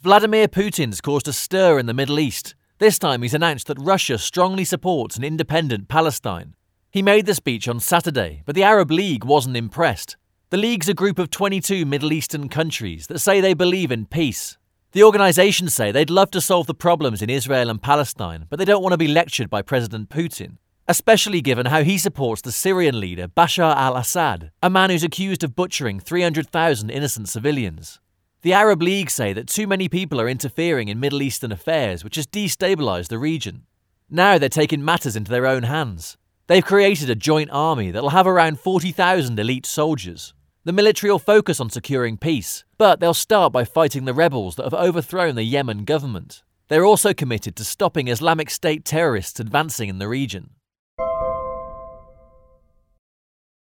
Vladimir Putin's caused a stir in the Middle East. This time he's announced that Russia strongly supports an independent Palestine. He made the speech on Saturday, but the Arab League wasn't impressed. The League's a group of 22 Middle Eastern countries that say they believe in peace. The organisation say they'd love to solve the problems in Israel and Palestine, but they don't want to be lectured by President Putin, especially given how he supports the Syrian leader Bashar al Assad, a man who's accused of butchering 300,000 innocent civilians. The Arab League say that too many people are interfering in Middle Eastern affairs, which has destabilised the region. Now they're taking matters into their own hands. They've created a joint army that'll have around 40,000 elite soldiers. The military will focus on securing peace, but they'll start by fighting the rebels that have overthrown the Yemen government. They're also committed to stopping Islamic State terrorists advancing in the region.